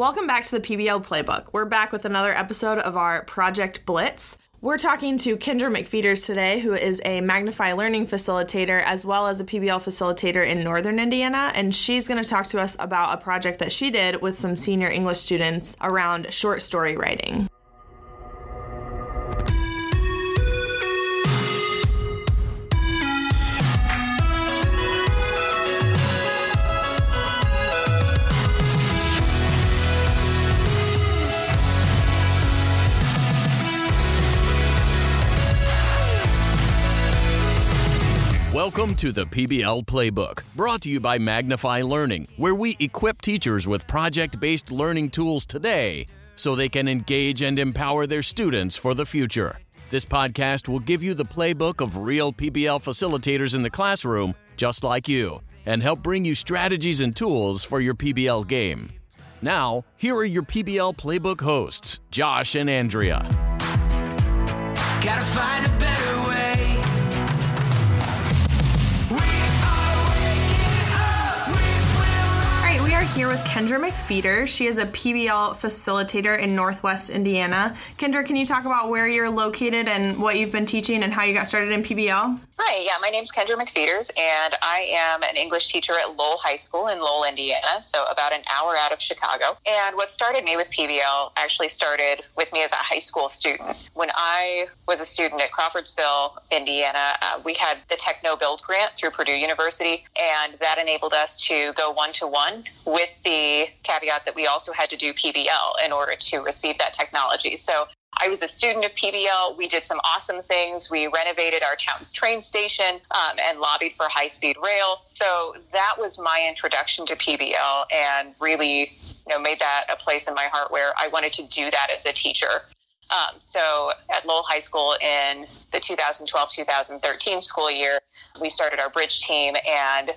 Welcome back to the PBL Playbook. We're back with another episode of our Project Blitz. We're talking to Kendra McPheeters today, who is a Magnify Learning facilitator as well as a PBL facilitator in Northern Indiana. And she's going to talk to us about a project that she did with some senior English students around short story writing. Welcome to the PBL Playbook, brought to you by Magnify Learning, where we equip teachers with project based learning tools today so they can engage and empower their students for the future. This podcast will give you the playbook of real PBL facilitators in the classroom, just like you, and help bring you strategies and tools for your PBL game. Now, here are your PBL Playbook hosts, Josh and Andrea. Here with Kendra McFeeder. She is a PBL facilitator in Northwest Indiana. Kendra, can you talk about where you're located and what you've been teaching and how you got started in PBL? Hi, yeah, my name is Kendra McPheeters, and I am an English teacher at Lowell High School in Lowell, Indiana, so about an hour out of Chicago. And what started me with PBL actually started with me as a high school student. When I was a student at Crawfordsville, Indiana, uh, we had the Techno Build grant through Purdue University, and that enabled us to go one to one with the caveat that we also had to do PBL in order to receive that technology. So I was a student of PBL. We did some awesome things. We renovated our town's train station um, and lobbied for high speed rail. So that was my introduction to PBL and really you know, made that a place in my heart where I wanted to do that as a teacher. Um, so at Lowell High School in the 2012 2013 school year, we started our bridge team and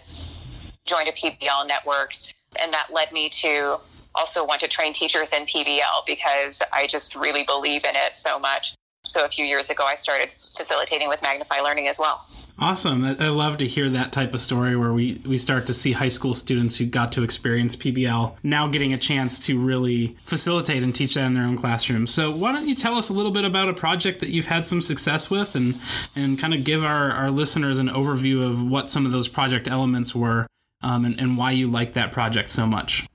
joined a PBL network. And that led me to also want to train teachers in PBL because I just really believe in it so much. So a few years ago, I started facilitating with Magnify Learning as well. Awesome. I, love to hear that type of story where we, we start to see high school students who got to experience PBL now getting a chance to really facilitate and teach that in their own classrooms. So, why don't you tell us a little bit about a project that you've had some success with and, and kind of give our, our listeners an overview of what some of those project elements were um, and, and why you like that project so much?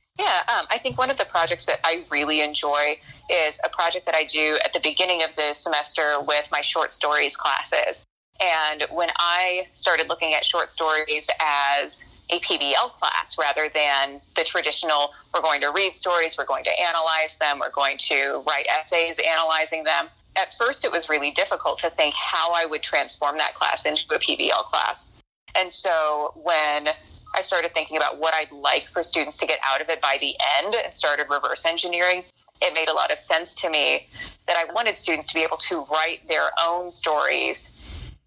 Um, I think one of the projects that I really enjoy is a project that I do at the beginning of the semester with my short stories classes. And when I started looking at short stories as a PBL class rather than the traditional, we're going to read stories, we're going to analyze them, we're going to write essays analyzing them. At first, it was really difficult to think how I would transform that class into a PBL class. And so when I started thinking about what I'd like for students to get out of it by the end and started reverse engineering. It made a lot of sense to me that I wanted students to be able to write their own stories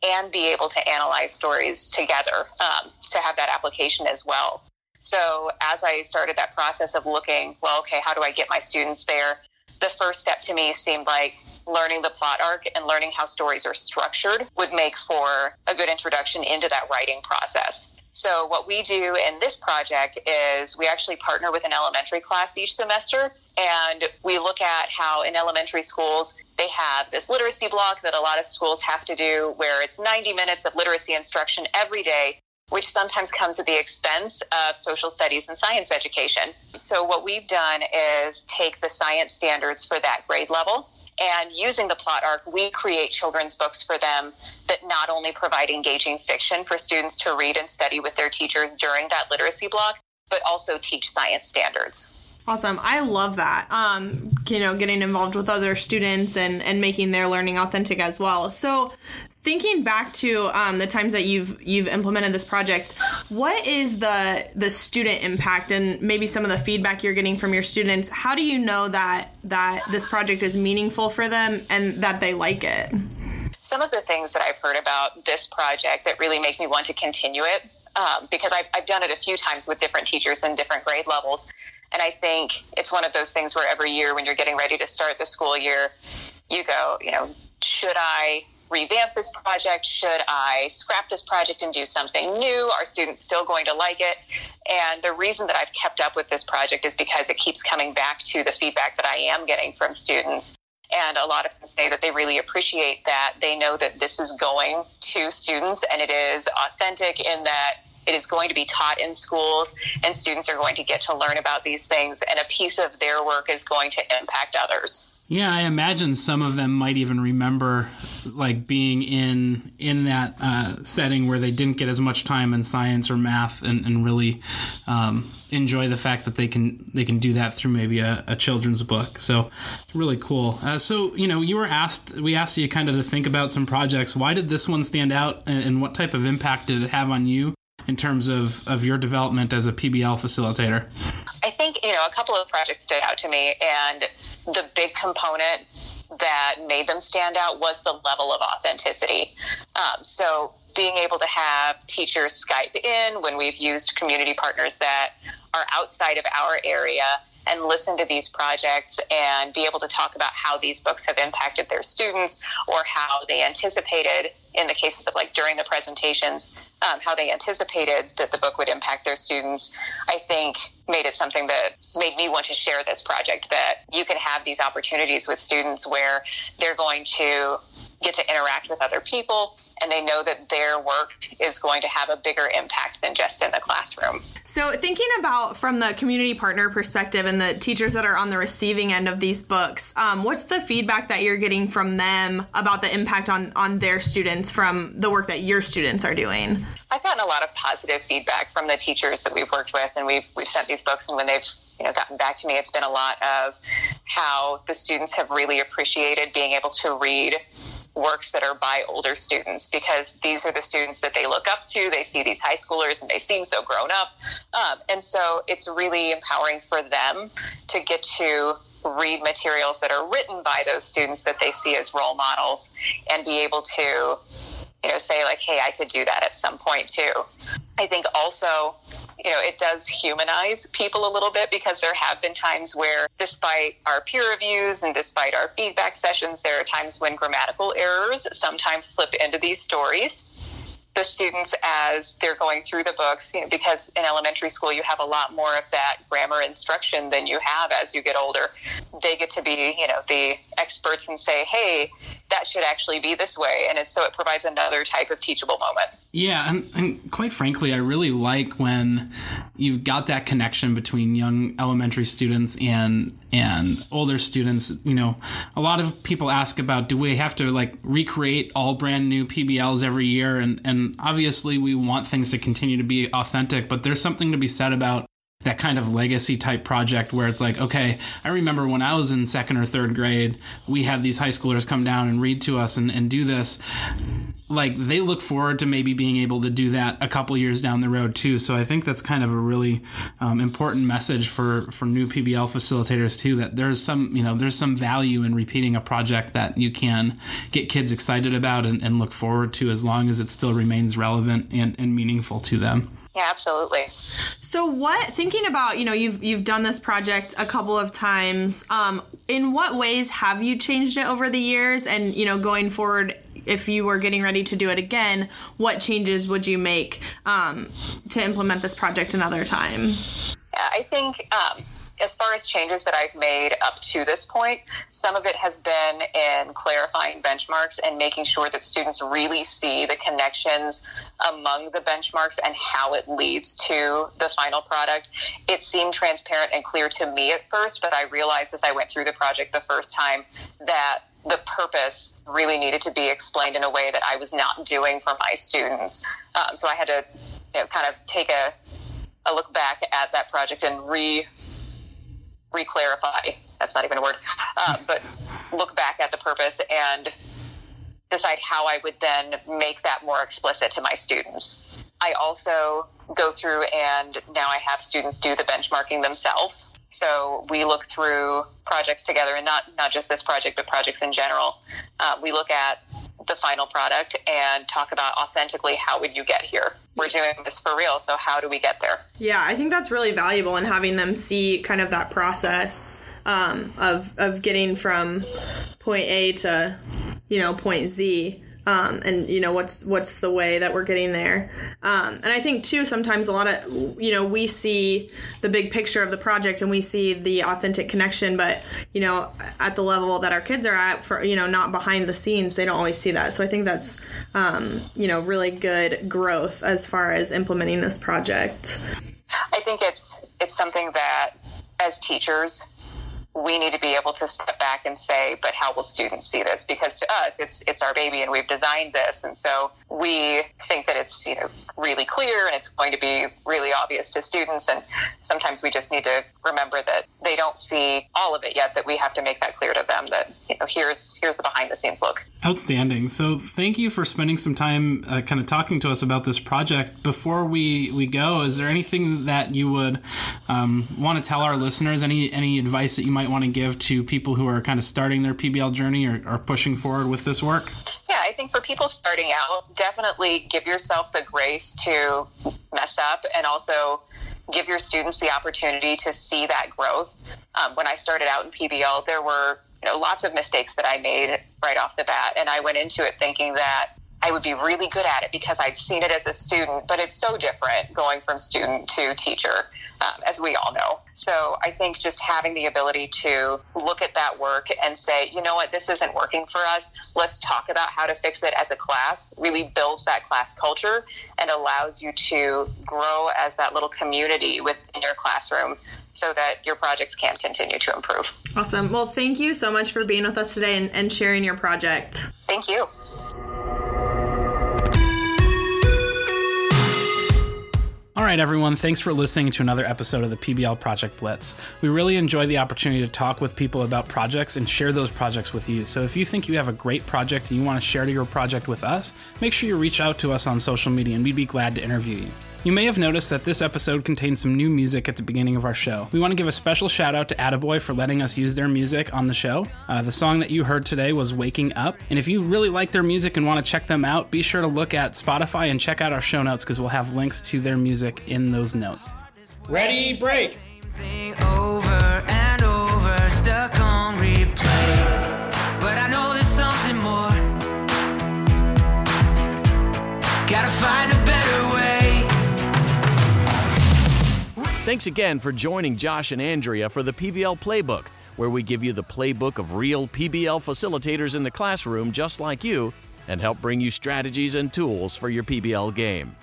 and be able to analyze stories together um, to have that application as well. So as I started that process of looking, well, okay, how do I get my students there? The first step to me seemed like learning the plot arc and learning how stories are structured would make for a good introduction into that writing process. So what we do in this project is we actually partner with an elementary class each semester and we look at how in elementary schools they have this literacy block that a lot of schools have to do where it's 90 minutes of literacy instruction every day which sometimes comes at the expense of social studies and science education. So what we've done is take the science standards for that grade level and using the plot arc, we create children's books for them that not only provide engaging fiction for students to read and study with their teachers during that literacy block, but also teach science standards. Awesome. I love that. Um, you know, getting involved with other students and, and making their learning authentic as well. So thinking back to um, the times that you've you've implemented this project, what is the the student impact and maybe some of the feedback you're getting from your students? How do you know that that this project is meaningful for them and that they like it? Some of the things that I've heard about this project that really make me want to continue it, um, because I've, I've done it a few times with different teachers in different grade levels, and I think it's one of those things where every year when you're getting ready to start the school year, you go, you know, should I revamp this project? Should I scrap this project and do something new? Are students still going to like it? And the reason that I've kept up with this project is because it keeps coming back to the feedback that I am getting from students. And a lot of them say that they really appreciate that. They know that this is going to students and it is authentic in that it is going to be taught in schools and students are going to get to learn about these things and a piece of their work is going to impact others. Yeah, I imagine some of them might even remember like being in in that uh, setting where they didn't get as much time in science or math, and, and really um, enjoy the fact that they can they can do that through maybe a, a children's book. So really cool. Uh, so you know, you were asked we asked you kind of to think about some projects. Why did this one stand out, and, what type of impact did it have on you in terms of of your development as a PBL facilitator? I think you know a couple of projects stood out to me, and the big component that made them stand out was the level of authenticity. Um, so being able to have teachers Skype in when we've used community partners that are outside of our area and listen to these projects and be able to talk about how these books have impacted their students or how they anticipated in the cases of like during the presentations um, how they anticipated that the book would impact their students i think made it something that made me want to share this project that you can have these opportunities with students where they're going to get to interact with other people and they know that their work is going to have a bigger impact than just in the classroom. So, thinking about from the community partner perspective and the teachers that are on the receiving end of these books, um, what's the feedback that you're getting from them about the impact on, on their students from the work that your students are doing? I've gotten a lot of positive feedback from the teachers that we've worked with, and we've, we've sent these books, and when they've you know gotten back to me, it's been a lot of how the students have really appreciated being able to read works that are by older students because these are the students that they look up to. They see these high schoolers and they seem so grown up. Um, and so it's really empowering for them to get to read materials that are written by those students that they see as role models and be able to you know say like hey i could do that at some point too i think also you know, it does humanize people a little bit because there have been times where, despite our peer reviews and despite our feedback sessions, there are times when grammatical errors sometimes slip into these stories the students as they're going through the books you know, because in elementary school you have a lot more of that grammar instruction than you have as you get older. They get to be you know the experts and say hey that should actually be this way. And so it provides another type of teachable moment. Yeah and, and quite frankly i really like when you've got that connection between young elementary students and and older students you know a lot of people ask about do we have to like recreate all brand new pbls every year and and obviously we want things to continue to be authentic but there's something to be said about that kind of legacy type project where it's like, okay, I remember when I was in second or third grade, we had these high schoolers come down and read to us and, and do this. Like they look forward to maybe being able to do that a couple years down the road too. So I think that's kind of a really um, important message for for new PBL facilitators too. That there's some you know there's some value in repeating a project that you can get kids excited about and, and look forward to as long as it still remains relevant and, and meaningful to them. Yeah, absolutely. So what thinking about, you know, you've you've done this project a couple of times. Um, in what ways have you changed it over the years and, you know, going forward if you were getting ready to do it again, what changes would you make um, to implement this project another time? Yeah, I think um, as far as changes that I've made up to this point, some of it has been in clarifying benchmarks and making sure that students really see the connections among the benchmarks and how it leads to the final product. It seemed transparent and clear to me at first, but I realized as I went through the project the first time that the purpose really needed to be explained in a way that I was not doing for my students. Um, so I had to you know, kind of take a, a look back at that project and re re-clarify. That's not even a word, uh, but look back at the purpose and decide how I would then make that more explicit to my students. I also go through and now I have students do the benchmarking themselves. So we look through projects together, and not not just this project, but projects in general. Uh, we look at the final product and talk about authentically how would you get here. We're doing this for real, so how do we get there? Yeah, I think that's really valuable in having them see kind of that process um, of of getting from point A to you know point Z. um, and you know what's what's the way that we're getting there? Um, and i think too sometimes a lot of you know we see the big picture of the project and we see the authentic connection but you know at the level that our kids are at for you know not behind the scenes they don't always see that. So i think that's um, you know really good growth as far as implementing this project. I think it's it's something that as teachers we need to be able to step back and say, but how will students see this? Because to us, it's it's our baby, and we've designed this, and so we think that it's you know really clear and it's going to be really obvious to students. And sometimes we just need to remember that they don't see all of it yet. That we have to make that here's here's the behind the scenes look. Outstanding. So thank you for spending some time uh, kind of talking to us about this project. Before we we go, is there anything that you would um, want to tell our listeners? Any any advice that you might want to give to people who are kind of starting their PBL journey or, or pushing forward with this work? Yeah, I think for people starting out, definitely give yourself the grace to mess up and also give your students the opportunity to see that growth. Um, when I started out in PBL, there were know, lots of mistakes that I made right off the bat, and I went into it thinking that I would be really good at it because I'd seen it as a student, but it's so different going from student to teacher, um, as we all know. So I think just having the ability to look at that work and say, you know what, this isn't working for us. Let's talk about how to fix it as a class really builds that class culture and allows you to grow as that little community within your classroom so that your projects can continue to improve. Awesome. Well, thank you so much for being with us today and, and sharing your project. Thank you. All right, everyone, thanks for listening to another episode of the PBL Project Blitz. We really enjoy the opportunity to talk with people about projects and share those projects with you. So if you think you have a great project and you want to share your project with us, make sure you reach out to us on social media and we'd be glad to interview you. You may have noticed that this episode contains some new music at the beginning of our show. We want to give a special shout out to Attaboy for letting us use their music on the show. Uh, the song that you heard today was Waking Up. And if you really like their music and want to check them out, be sure to look at Spotify and check out our show notes because we'll have links to their music in those notes. Ready, break! Thanks again for joining Josh and Andrea for the PBL Playbook, where we give you the playbook of real PBL facilitators in the classroom just like you and help bring you strategies and tools for your PBL game.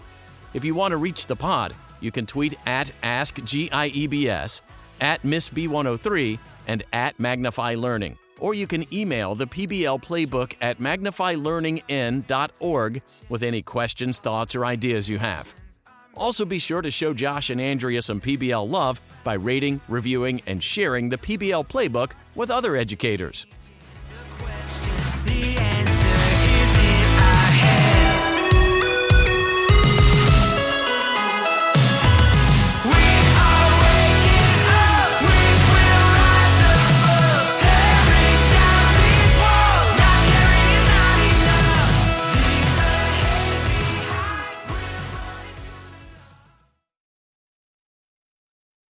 If you want to reach the pod, you can tweet at AskGIEBS, at MissB103, and at Magnify Learning. Or you can email the PBL Playbook at magnifylearningin.org with any questions, thoughts, or ideas you have. Also, be sure to show Josh and Andrea some PBL love by rating, reviewing, and sharing the PBL playbook with other educators.